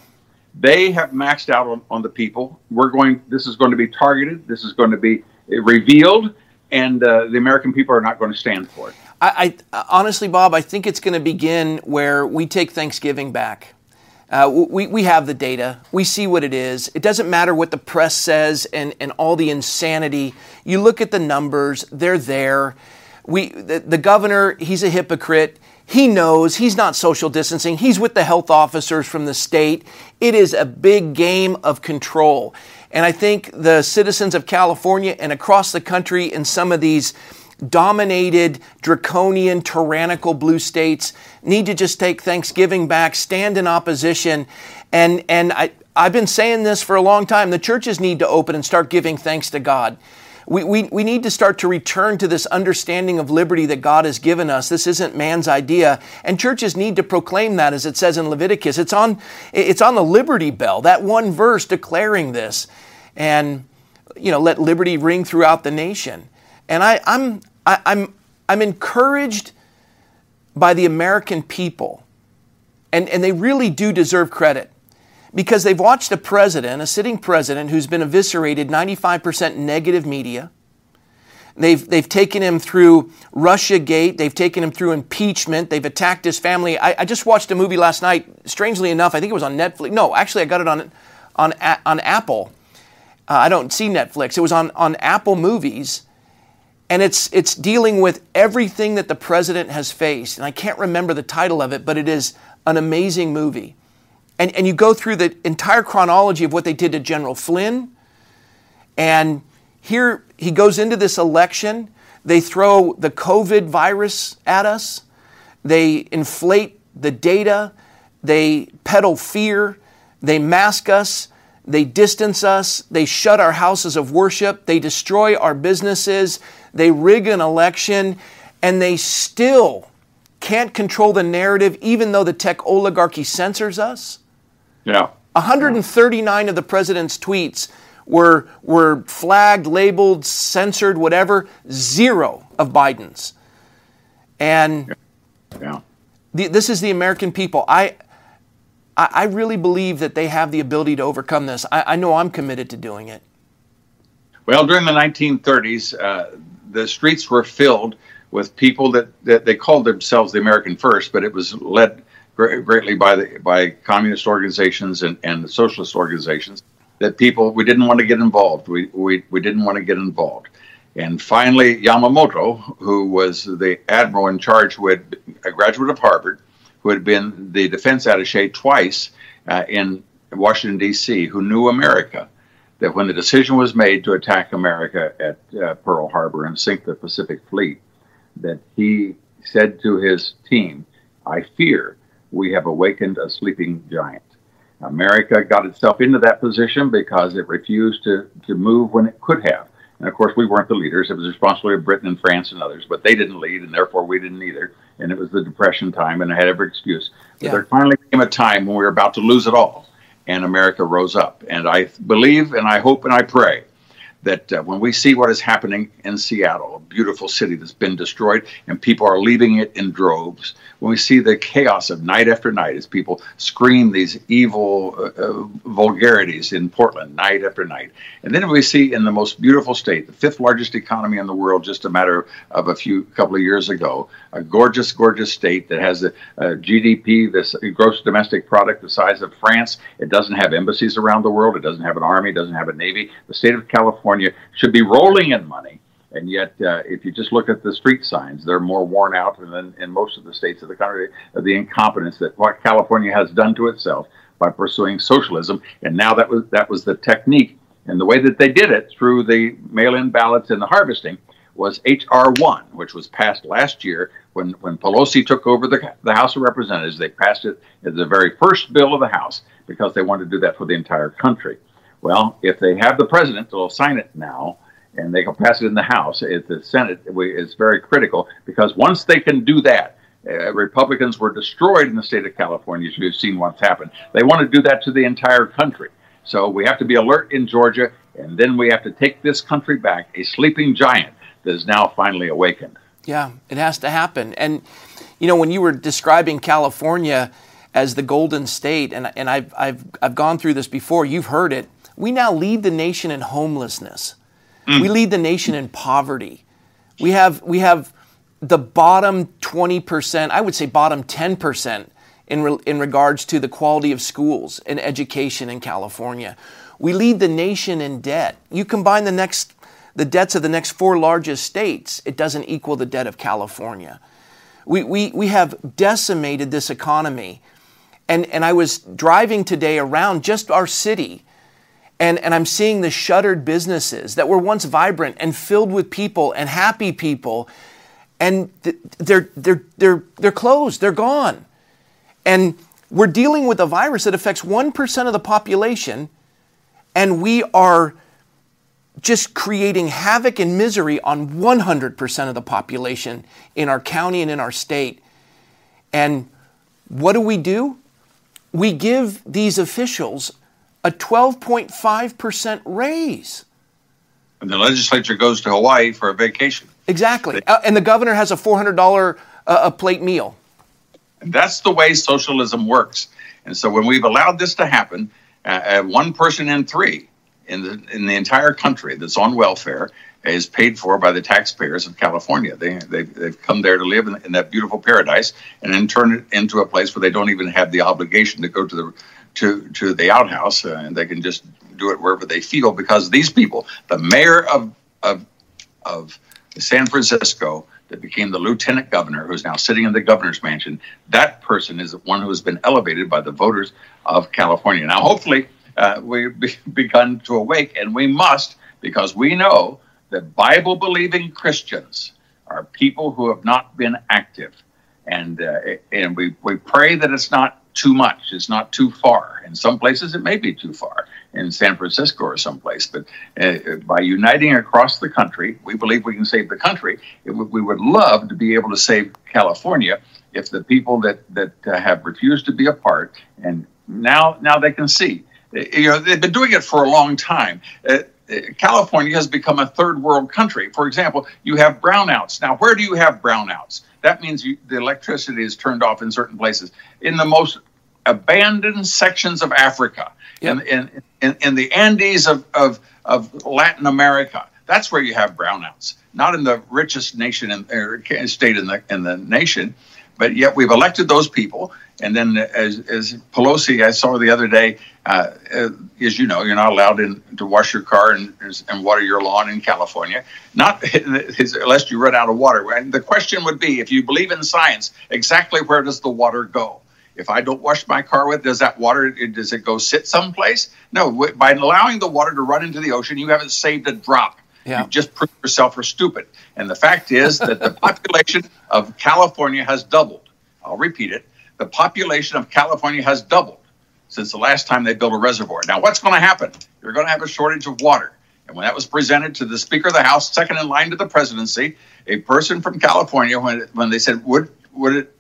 they have maxed out on, on the people. We're going. This is going to be targeted. This is going to be revealed, and uh, the American people are not going to stand for it. I, I honestly, Bob, I think it's going to begin where we take Thanksgiving back. Uh, we, we have the data. We see what it is. It doesn't matter what the press says and, and all the insanity. You look at the numbers, they're there. We, the, the governor, he's a hypocrite. He knows he's not social distancing. He's with the health officers from the state. It is a big game of control. And I think the citizens of California and across the country in some of these dominated, draconian, tyrannical blue states need to just take Thanksgiving back, stand in opposition. And, and I, I've been saying this for a long time. The churches need to open and start giving thanks to God. We, we, we need to start to return to this understanding of liberty that God has given us. This isn't man's idea. And churches need to proclaim that, as it says in Leviticus. It's on, it's on the Liberty Bell, that one verse declaring this. And, you know, let liberty ring throughout the nation. And I, I'm, I, I'm, I'm encouraged by the American people. And, and they really do deserve credit because they've watched a president, a sitting president, who's been eviscerated 95% negative media. They've, they've taken him through Russia Gate. They've taken him through impeachment. They've attacked his family. I, I, just watched a movie last night, strangely enough. I think it was on Netflix. No, actually, I got it on, on, on Apple. Uh, I don't see Netflix. It was on, on Apple Movies. And it's, it's dealing with everything that the president has faced. And I can't remember the title of it, but it is an amazing movie and, and you go through the entire chronology of what they did to General Flynn. And here he goes into this election. They throw the COVID virus at us, they inflate the data, they peddle fear, they mask us. They distance us. They shut our houses of worship. They destroy our businesses. They rig an election. And they still can't control the narrative, even though the tech oligarchy censors us. Yeah. 139 of the president's tweets were, were flagged, labeled, censored, whatever. Zero of Biden's. And yeah. The, this is the American people. I, I, I, really believe that they have the ability to overcome this. I, I know I'm committed to doing it. Well, during the 1930s, uh, the streets were filled with people that, that they called themselves the American First, but it was led greatly by the by communist organizations and, and socialist organizations that people we didn't want to get involved. We, we we didn't want to get involved. And finally, Yamamoto, who was the admiral in charge, who had a graduate of Harvard, who had been the defense attaché twice uh, in Washington D.C., who knew America, that when the decision was made to attack America at uh, Pearl Harbor and sink the Pacific Fleet, that he said to his team, I fear we have awakened a sleeping giant. America got itself into that position because it refused to, to move when it could have. And of course, we weren't the leaders. It was the responsibility of Britain and France and others, but they didn't lead, and therefore we didn't either. And it was the Depression time, and I had every excuse. But yeah. there finally came a time when we were about to lose it all, and America rose up. And I believe, and I hope, and I pray that uh, when we see what is happening in Seattle, a beautiful city that's been destroyed, and people are leaving it in droves, when we see the chaos of night after night as people scream these evil uh, uh, vulgarities in Portland night after night, and then we see in the most beautiful state, the fifth largest economy in the world, just a matter of a few couple of years ago, a gorgeous, gorgeous state that has a, a GDP, this gross domestic product, the size of France. It doesn't have embassies around the world. It doesn't have an army. It doesn't have a navy. The state of California should be rolling in money. And yet, uh, if you just look at the street signs, they're more worn out than in most of the states of the country. The incompetence that what California has done to itself by pursuing socialism, and now that was that was the technique and the way that they did it through the mail-in ballots and the harvesting was HR one, which was passed last year when when Pelosi took over the the House of Representatives. They passed it as the very first bill of the House because they wanted to do that for the entire country. Well, if they have the president, they'll sign it now, and they can pass it in the House. It, the Senate is very critical because once they can do that, uh, Republicans were destroyed in the state of California. As you've seen what's happened. They want to do that to the entire country. So we have to be alert in Georgia, and then we have to take this country back, a sleeping giant that is now finally awakened. Yeah, it has to happen. And, you know, when you were describing California as the Golden State, and, and I've, I've, I've gone through this before, you've heard it we now lead the nation in homelessness. Mm. We lead the nation in poverty. We have, we have the bottom 20%, I would say bottom 10% in, re, in regards to the quality of schools and education in California. We lead the nation in debt. You combine the next the debts of the next four largest states, it doesn't equal the debt of California. We, we, we have decimated this economy. And, and I was driving today around just our city and, and I'm seeing the shuttered businesses that were once vibrant and filled with people and happy people, and they're, they're, they're, they're closed, they're gone. And we're dealing with a virus that affects 1% of the population, and we are just creating havoc and misery on 100% of the population in our county and in our state. And what do we do? We give these officials a 12.5% raise. And the legislature goes to Hawaii for a vacation. Exactly. Uh, and the governor has a $400 uh, a plate meal. And that's the way socialism works. And so when we've allowed this to happen, uh, uh, one person in three in the in the entire country that's on welfare is paid for by the taxpayers of California. They, they, they've come there to live in, in that beautiful paradise and then turn it into a place where they don't even have the obligation to go to the to to the outhouse, uh, and they can just do it wherever they feel because these people, the mayor of of of San Francisco, that became the lieutenant governor, who's now sitting in the governor's mansion, that person is one who has been elevated by the voters of California. Now, hopefully, uh, we've be- <laughs> begun to awake, and we must because we know that Bible believing Christians are people who have not been active. And, uh, and we, we pray that it's not too much. It's not too far. In some places, it may be too far in San Francisco or someplace. But uh, by uniting across the country, we believe we can save the country. we would love to be able to save California if the people that that uh, have refused to be a part and now now they can see. Uh, you know, they've been doing it for a long time. Uh, uh, California has become a third world country. For example, you have brownouts. Now, where do you have brownouts? That means you, the electricity is turned off in certain places. In the most abandoned sections of Africa, yep. in, in, in, in, the Andes of, of, of Latin America, that's where you have brownouts. Not in the richest nation in, or state in the in the nation, but yet we've elected those people. And then, as, as Pelosi, I saw the other day, uh, uh, as you know, you're not allowed in, to wash your car and, and water your lawn in California, not <laughs> unless you run out of water. And the question would be, if you believe in science, exactly where does the water go? If I don't wash my car with, does that water does it go sit someplace? No. By allowing the water to run into the ocean, you haven't saved a drop. Yeah. You just proved yourself are stupid. And the fact is that the <laughs> population of California has doubled. I'll repeat it. The population of California has doubled since the last time they built a reservoir. Now, what's going to happen? You're going to have a shortage of water. And when that was presented to the Speaker of the House, second in line to the presidency, a person from California, when, when they said, would, would it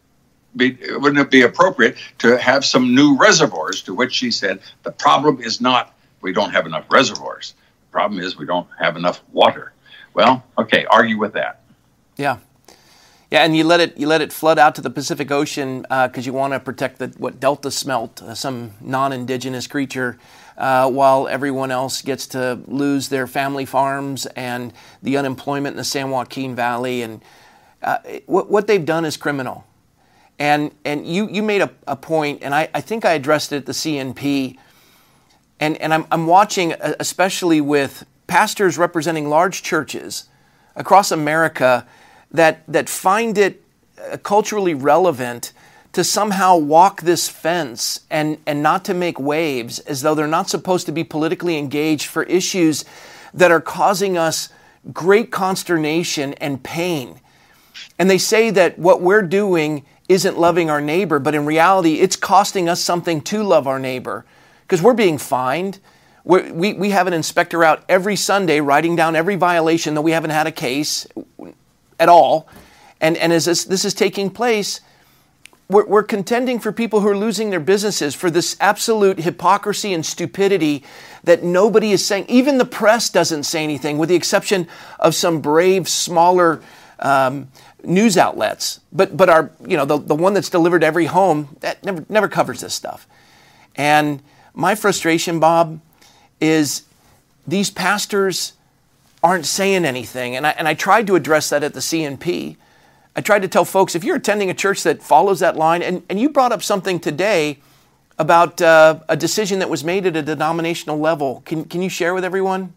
be, wouldn't it be appropriate to have some new reservoirs? To which she said, the problem is not we don't have enough reservoirs. The problem is we don't have enough water. Well, okay, argue with that. Yeah. Yeah, and you let it you let it flood out to the Pacific Ocean because uh, you want to protect the what Delta smelt, uh, some non-indigenous creature, uh, while everyone else gets to lose their family farms and the unemployment in the San Joaquin Valley. And uh, what what they've done is criminal. And and you you made a, a point, and I, I think I addressed it at the CNP. And and I'm I'm watching, uh, especially with pastors representing large churches across America that, that find it uh, culturally relevant to somehow walk this fence and, and not to make waves as though they're not supposed to be politically engaged for issues that are causing us great consternation and pain. And they say that what we're doing isn't loving our neighbor, but in reality, it's costing us something to love our neighbor because we're being fined. We're, we we have an inspector out every Sunday writing down every violation, though we haven't had a case at all. And, and as this, this is taking place, we're, we're contending for people who are losing their businesses for this absolute hypocrisy and stupidity that nobody is saying. Even the press doesn't say anything, with the exception of some brave, smaller um, news outlets. But, but our, you know, the, the one that's delivered every home, that never, never covers this stuff. And my frustration, Bob, is these pastors aren't saying anything. And I, and I tried to address that at the CNP. I tried to tell folks if you're attending a church that follows that line, and, and you brought up something today about uh, a decision that was made at a denominational level. Can, can you share with everyone?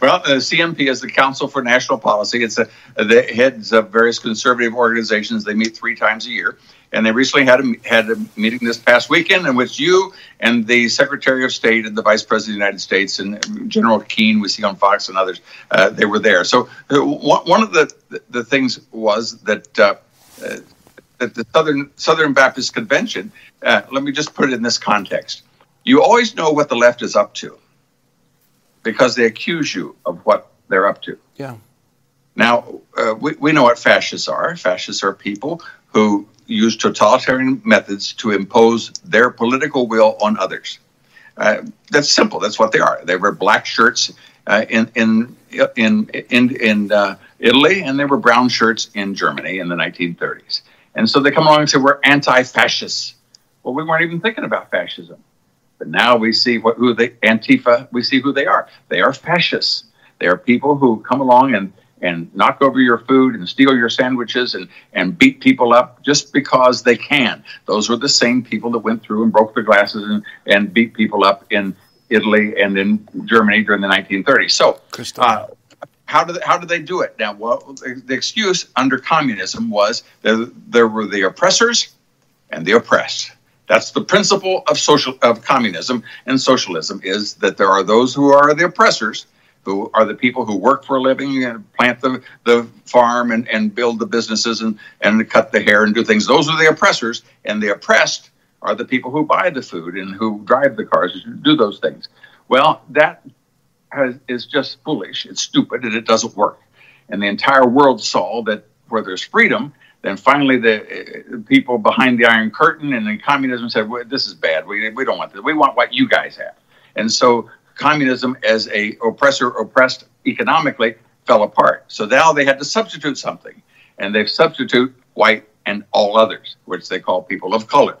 Well, the CNP is the Council for National Policy. It's a, the heads of various conservative organizations. They meet three times a year. And they recently had a, had a meeting this past weekend in which you and the Secretary of State and the Vice President of the United States and General Keane, we see on Fox and others, uh, they were there. So uh, one of the, the things was that uh, uh, that the Southern Southern Baptist Convention. Uh, let me just put it in this context. You always know what the left is up to because they accuse you of what they're up to. Yeah. Now, uh, we, we know what fascists are. Fascists are people who use totalitarian methods to impose their political will on others. Uh, that's simple. That's what they are. They wear black shirts uh, in in in in, in uh, Italy, and they were brown shirts in Germany in the 1930s. And so they come along and say we're anti-fascists. Well, we weren't even thinking about fascism, but now we see what who the Antifa. We see who they are. They are fascists. They are people who come along and and knock over your food and steal your sandwiches and, and beat people up just because they can. Those were the same people that went through and broke the glasses and, and beat people up in Italy and in Germany during the 1930s. So, uh, how did how did they do it? Now, well, the, the excuse under communism was that there were the oppressors and the oppressed. That's the principle of social of communism and socialism is that there are those who are the oppressors who are the people who work for a living and plant the, the farm and, and build the businesses and, and cut the hair and do things. Those are the oppressors, and the oppressed are the people who buy the food and who drive the cars and do those things. Well, that has, is just foolish. It's stupid and it doesn't work. And the entire world saw that where there's freedom, then finally the uh, people behind the Iron Curtain and then communism said, well, "This is bad. We, we don't want this. We want what you guys have." And so communism as a oppressor oppressed economically fell apart. So now they had to substitute something, and they substitute white and all others, which they call people of color.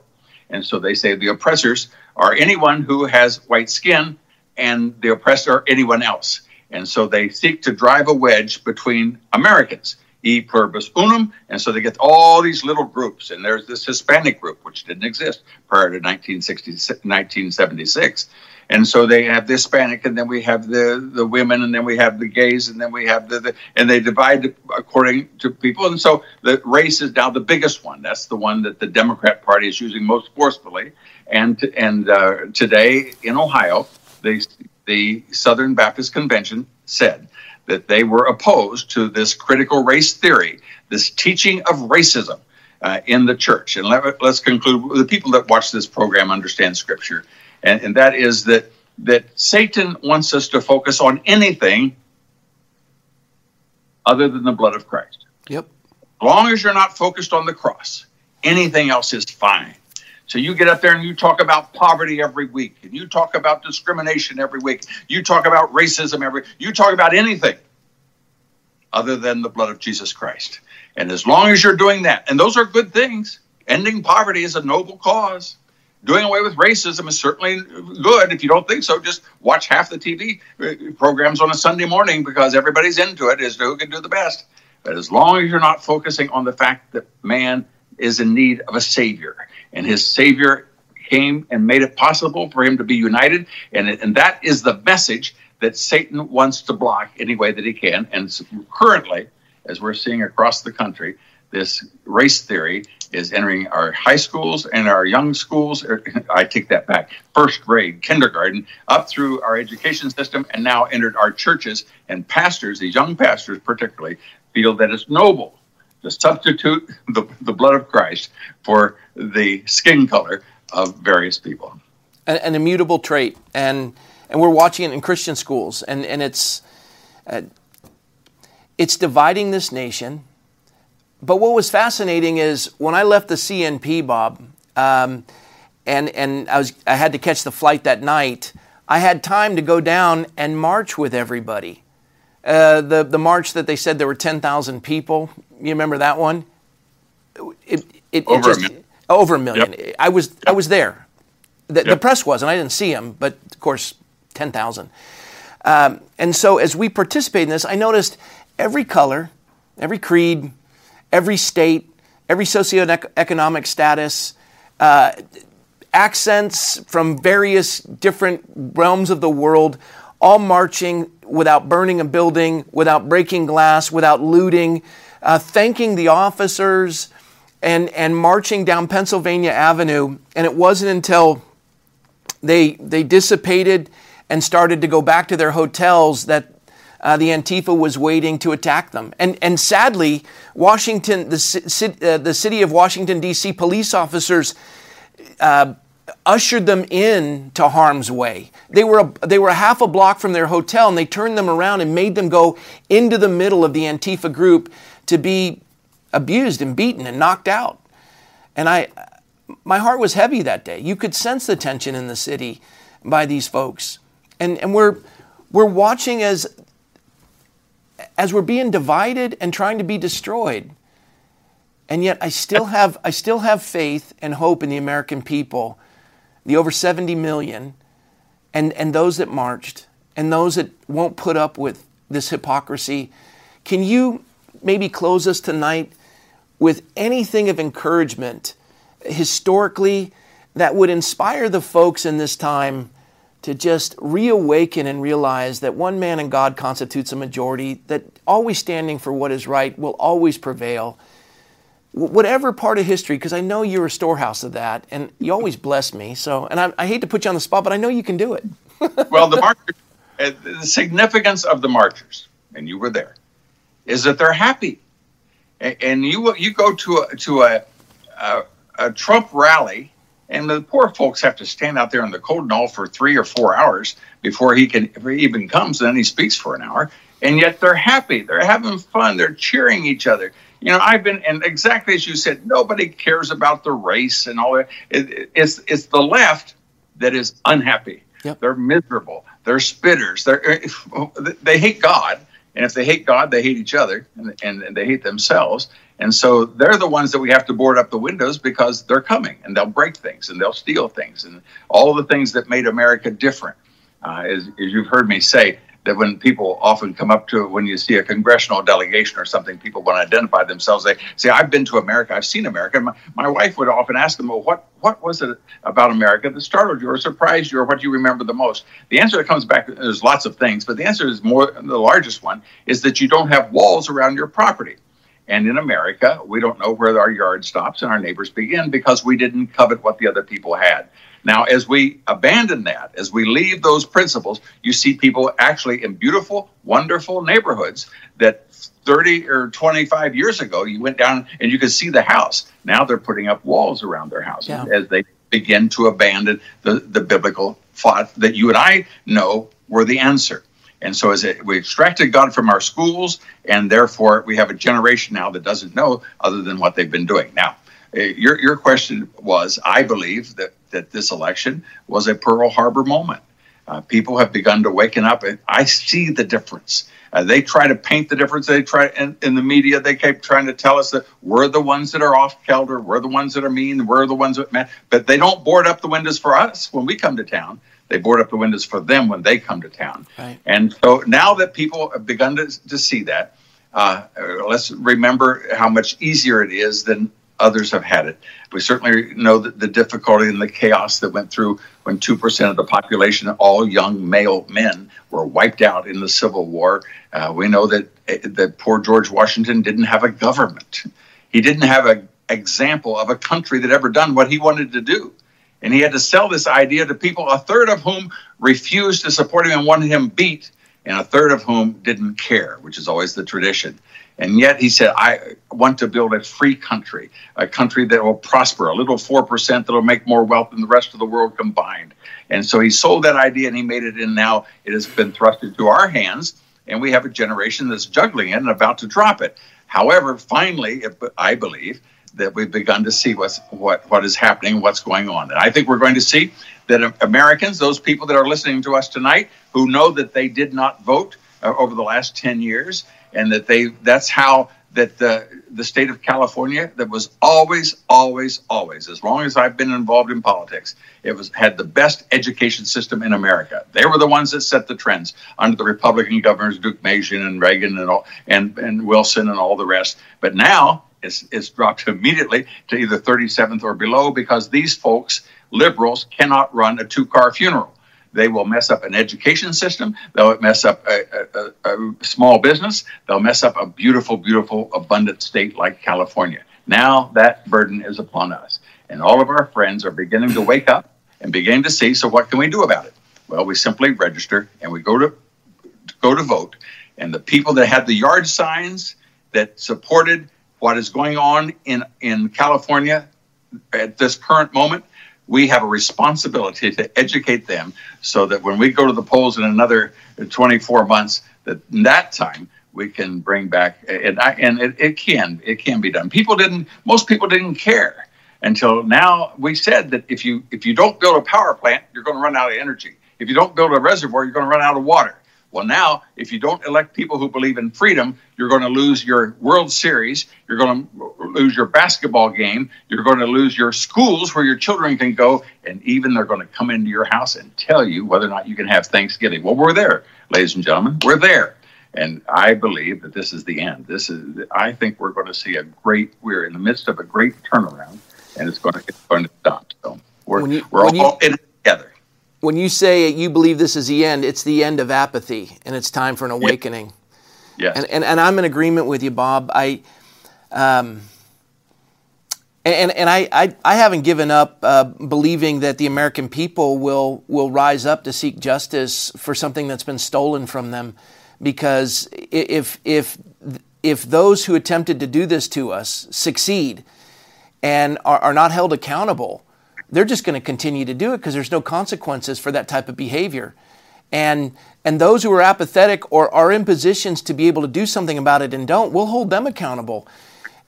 And so they say the oppressors are anyone who has white skin, and the oppressed oppressor anyone else. And so they seek to drive a wedge between Americans, e pluribus unum. And so they get all these little groups. And there's this Hispanic group, which didn't exist prior to 1976 and so they have the Hispanic, and then we have the the women, and then we have the gays, and then we have the, the and they divide according to people, and so the race is now the biggest one. That's the one that the Democrat Party is using most forcefully, and and uh, today in Ohio, the the Southern Baptist Convention said that they were opposed to this critical race theory, this teaching of racism uh, in the church. And let, us conclude the people that watch this program understand Scripture, and, and that is that that Satan wants us to focus on anything other than the blood of Christ. Yep. As long as you're not focused on the cross, anything else is fine. So you get up there and you talk about poverty every week, and you talk about discrimination every week, you talk about racism every, you talk about anything other than the blood of Jesus Christ. And as long as you're doing that, and those are good things, ending poverty is a noble cause. Doing away with racism is certainly good. If you don't think so, just watch half the TV uh, programs on a Sunday morning because everybody's into it as to who can do the best. But as long as you're not focusing on the fact that man is in need of a savior, and his savior came and made it possible for him to be united, and, and that is the message that Satan wants to block any way that he can. And currently, as we're seeing across the country, this race theory is entering our high schools and our young schools. Er, <laughs> I take that back. First grade, kindergarten, up through our education system, and now entered our churches. And pastors, these young pastors particularly, feel that it's noble to substitute the, the blood of Christ for the skin color of various people. An, an immutable trait. And, and we're watching it in Christian schools. And, and it's, uh, it's dividing this nation but what was fascinating is when I left the CNP, Bob, um, and and I was I had to catch the flight that night. I had time to go down and march with everybody. Uh, the the march that they said there were ten thousand people. You remember that one? It, it, over, it just, a million. over a million. Yep. I was yep. I was there. The, yep. the, press was, and I didn't see them, but of course, ten thousand. Um, and so as we participate in this, I noticed every color, every creed, every state, every socioeconomic status, uh, accents from various different realms of the world, all marching without burning a building, without breaking glass, without looting, uh, thanking the officers, and, and marching down Pennsylvania Avenue. And it wasn't until they, they dissipated and started to go back to their hotels that uh, the Antifa was waiting to attack them. And, and sadly, Washington, the, uh, the city of Washington, D.C. police officers uh, ushered them in to harm's way. They were, a, they were a half a block from their hotel and they turned them around and made them go into the middle of the Antifa group to be abused and beaten and knocked out. And I, my heart was heavy that day. You could sense the tension in the city by these folks. And, and we're, we're watching as as we're being divided and trying to be destroyed. And yet I still have I still have faith and hope in the American people, the over 70 million, and, and those that marched, and those that won't put up with this hypocrisy. Can you maybe close us tonight with anything of encouragement historically that would inspire the folks in this time to just reawaken and realize that one man in God constitutes a majority, that always standing for what is right will always prevail. Whatever part of history, because I know you're a storehouse of that, and you always bless me. So, and I, I hate to put you on the spot, but I know you can do it. <laughs> well, the marchers, uh, the significance of the marchers, and you were there, is that they're happy, and you you go to a to a, a, a Trump rally and the poor folks have to stand out there in the cold and all for three or four hours before he can he even comes. And then he speaks for an hour, and yet they're happy. They're having fun. They're cheering each other. You know, I've been and exactly as you said, nobody cares about the race and all that. It, it's it's the left that is unhappy. Yep. They're miserable. They're spitters. They're they hate God, and if they hate God, they hate each other, and, and they hate themselves. And so they're the ones that we have to board up the windows because they're coming and they'll break things and they'll steal things and all the things that made America different. Uh, as, as, you've heard me say, that when people often come up to when you see a congressional delegation or something, people want to identify themselves. They say, "I've been to America. I've seen America." My, my, wife would often ask them, "Well, what what was it about America that startled you or surprised you, or what do you remember the most?" The answer that comes back there's lots of things, but the answer is more the largest one is that you don't have walls around your property And in America, we don't know where our yard stops and our neighbors begin because we didn't covet what the other people had. Now, as we abandon that, as we leave those principles, you see people actually in beautiful, wonderful neighborhoods that 30 or 25 years ago, you went down and you could see the house. Now they're putting up walls around their houses yeah. as they begin to abandon the, the biblical thought that you and I know were the answer. And so, as it, we extracted God from our schools, and therefore we have a generation now that doesn't know other than what they've been doing. Now, uh, your your question was, I believe that that this election was a Pearl Harbor moment. Uh, people have begun to waken up, and I see the difference. Uh, they try to paint the difference. They try in, in, the media. They keep trying to tell us that we're the ones that are off kilter. We're the ones that are mean. We're the ones that man. But they don't board up the windows for us when we come to town. They board up the windows for them when they come to town. Right. And so now that people have begun to, to see that, uh, let's remember how much easier it is than others have had it. We certainly know that the difficulty and the chaos that went through when 2% of the population, all young male men, were wiped out in the Civil War. Uh, we know that, that poor George Washington didn't have a government. He didn't have an example of a country that ever done what he wanted to do. And he had to sell this idea to people, a third of whom refused to support him and wanted him beat, and a third of whom didn't care, which is always the tradition. And yet he said, I want to build a free country, a country that will prosper, a little 4% that will make more wealth than the rest of the world combined. And so he sold that idea and he made it, and now it has been thrust into our hands. And we have a generation that's juggling it and about to drop it. However, finally, I believe, that we've begun to see what's, what, what is happening, what's going on. And I think we're going to see that Americans, those people that are listening to us tonight, who know that they did not vote uh, over the last 10 years, and that they that's how that the the state of California that was always, always, always, as long as I've been involved in politics, it was had the best education system in America. They were the ones that set the trends under the Republican governors, Deukmejian and Reagan and all and, and Wilson and all the rest. But now it's, it's dropped <laughs> immediately to either 37th or below because these folks, liberals, cannot run a two car funeral. They will mess up an education system. They'll mess up a, a, a, small business. They'll mess up a beautiful, beautiful, abundant state like California. Now that burden is upon us. And all of our friends are beginning to wake up and beginning to see. So, what can we do about it? Well, we simply register and we go to go to vote. And the people that had the yard signs that supported what is going on in, in California at this current moment, we have a responsibility to educate them so that when we go to the polls in another 24 months, that in that time we can bring back and, I, and it, it can it can be done. People didn't most people didn't care until now. We said that if you if you don't build a power plant, you're going to run out of energy. If you don't build a reservoir, you're going to run out of water. Well, now, if you don't elect people who believe in freedom, you're going to lose your World Series. You're going to lose your basketball game. You're going to lose your schools where your children can go. And even they're going to come into your house and tell you whether or not you can have Thanksgiving. Well, we're there, ladies and gentlemen. We're there. And I believe that this is the end. This is, I think we're going to see a great, we're in the midst of a great turnaround, and it's going to, it's going to stop. So we're, you, we're all you, in when you say you believe this is the end, it's the end of apathy and it's time for an awakening. Yes. And, and, and I'm in agreement with you, Bob. I, um, and, and I, I, I haven't given up uh, believing that the American people will, will rise up to seek justice for something that's been stolen from them. Because if, if, if those who attempted to do this to us succeed and are, are not held accountable, they're just going to continue to do it because there's no consequences for that type of behavior. And, and those who are apathetic or are in positions to be able to do something about it and don't, we'll hold them accountable.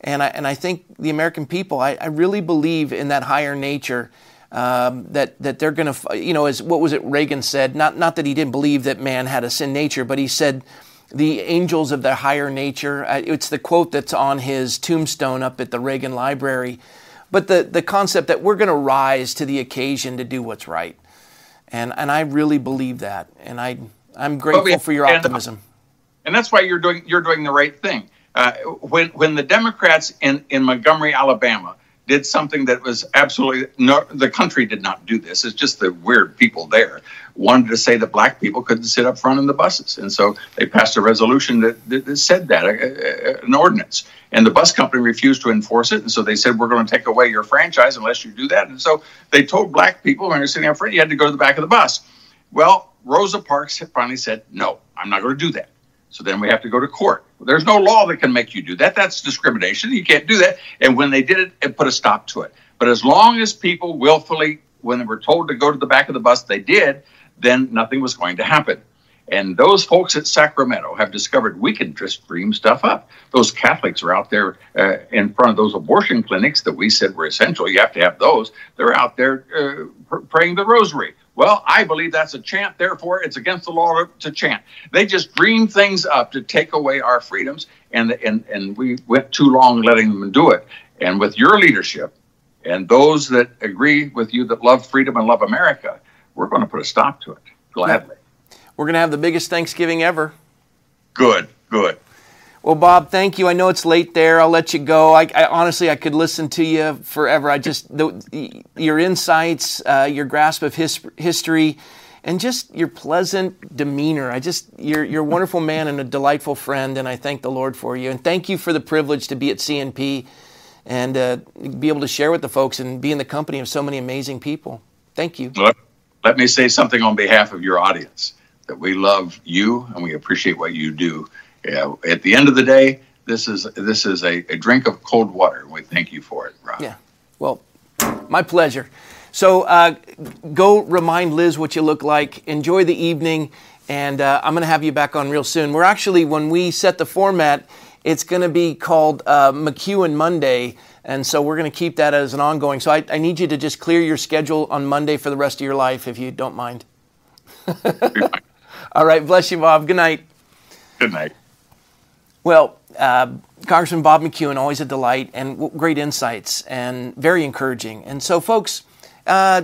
And I, and I think the American people, I, I really believe in that higher nature. Um, that that they're going to, you know, as what was it Reagan said? Not not that he didn't believe that man had a sin nature, but he said the angels of the higher nature. Uh, it's the quote that's on his tombstone up at the Reagan Library but the, the concept that we're going to rise to the occasion to do what's right. And, and I really believe that. And I, I'm grateful for your optimism. And that's why you're doing, you're doing the right thing. Uh, when, when the Democrats in, in Montgomery, Alabama, did something that was absolutely no the country did not do this. It's just the weird people there wanted to say that black people couldn't sit up front in the buses. And so they passed a resolution that, that, that said that a, a, an ordinance. And the bus company refused to enforce it. And so they said we're going to take away your franchise unless you do that. And so they told black people when you're sitting up front you had to go to the back of the bus. Well rosa parks finally said no i'm not going to do that so then we have to go to court. There's no law that can make you do that. That's discrimination. You can't do that. And when they did it, it put a stop to it. But as long as people willfully, when they were told to go to the back of the bus, they did, then nothing was going to happen. And those folks at Sacramento have discovered we can just dream stuff up. Those Catholics are out there uh, in front of those abortion clinics that we said were essential. You have to have those. They're out there uh, pr- praying the rosary. Well, I believe that's a chant, therefore it's against the law to, chant. They just dream things up to take away our freedoms, and, and, and we went too long letting them do it. And with your leadership and those that agree with you that love freedom and love America, we're going to put a stop to it gladly. We're going to have the biggest Thanksgiving ever. Good, good. Well, Bob, thank you. I know it's late there. I'll let you go. I, I honestly, I could listen to you forever. I just the, your insights, uh, your grasp of his, history, and just your pleasant demeanor. I just you're you're a wonderful man and a delightful friend, and I thank the Lord for you. And thank you for the privilege to be at CNP and uh, be able to share with the folks and be in the company of so many amazing people. Thank you. Let, let me say something on behalf of your audience that we love you and we appreciate what you do yeah, at the end of the day, this is this is a, a drink of cold water. We thank you for it, Rob. Yeah. Well, my pleasure. So uh, go remind Liz what you look like. Enjoy the evening, and uh, I'm going to have you back on real soon. We're actually when we set the format, it's going to be called uh, McEwen Monday. And so we're going to keep that as an ongoing. So I, I need you to just clear your schedule on Monday for the rest of your life, if you don't mind. <laughs> <laughs> All right. Bless you, Bob. Good night. Good night. Well, uh, Congressman Bob McEwen, always a delight and great insights and very encouraging. And so, folks, uh,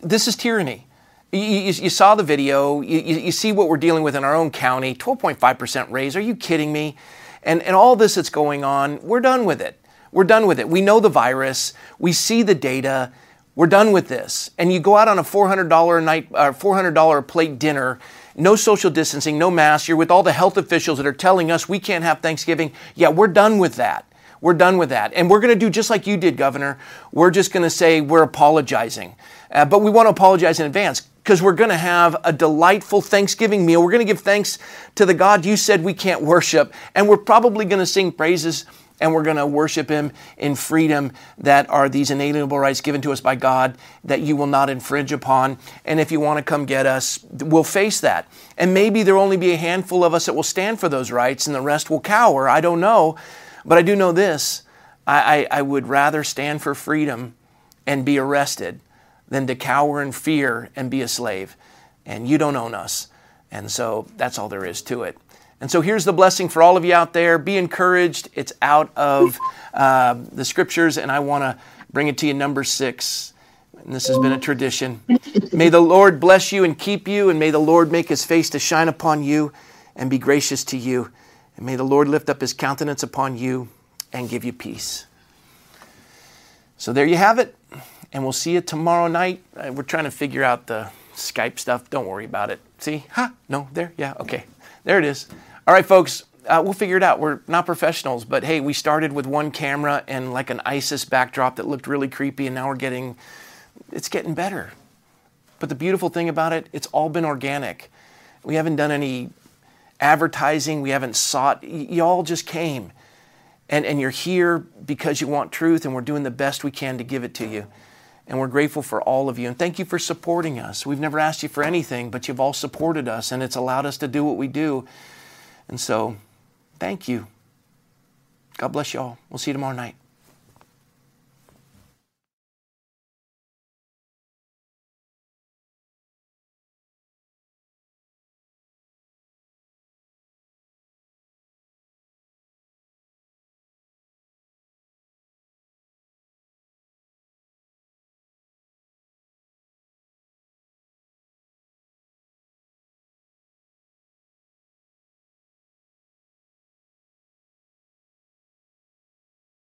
this is tyranny. You, you, you saw the video. You, you, see what we're dealing with in our own county 12.5% raise. Are you kidding me? And, and all this that's going on, we're done with it. We're done with it. We know the virus, we see the data. We're done with this. And you go out on a $400 a night, uh, $400 a plate dinner no social distancing, no masks. You're with all the health officials that are telling us we can't have Thanksgiving. Yeah, we're done with that. We're done with that. And we're going to do just like you did, Governor. We're just going to say we're apologizing. Uh, but we want to apologize in advance because we're going to have a delightful Thanksgiving meal. We're going to give thanks to the God you said we can't worship. And we're probably going to sing praises and we're going to worship Him in freedom that are these inalienable rights given to us by God that you will not infringe upon. And if you want to come get us, we'll face that. And maybe there'll only be a handful of us that will stand for those rights and the rest will cower. I don't know. But I do know this I, I, I would rather stand for freedom and be arrested than to cower in fear and be a slave. And you don't own us. And so that's all there is to it. And so here's the blessing for all of you out there. Be encouraged. It's out of uh, the scriptures, and I want to bring it to you, number six. And this has been a tradition. May the Lord bless you and keep you, and may the Lord make his face to shine upon you and be gracious to you. And may the Lord lift up his countenance upon you and give you peace. So there you have it. And we'll see you tomorrow night. Uh, we're trying to figure out the Skype stuff. Don't worry about it. See? Huh? No, there? Yeah, okay. There it is. All right, folks, uh, we'll figure it out. We're not professionals, but hey, we started with one camera and like an ISIS backdrop that looked really creepy, and now we're getting, it's getting better. But the beautiful thing about it, it's all been organic. We haven't done any advertising, we haven't sought, y- y'all just came. And, and you're here because you want truth, and we're doing the best we can to give it to you. And we're grateful for all of you. And thank you for supporting us. We've never asked you for anything, but you've all supported us, and it's allowed us to do what we do. And so, thank you. God bless you all. We'll see you tomorrow night.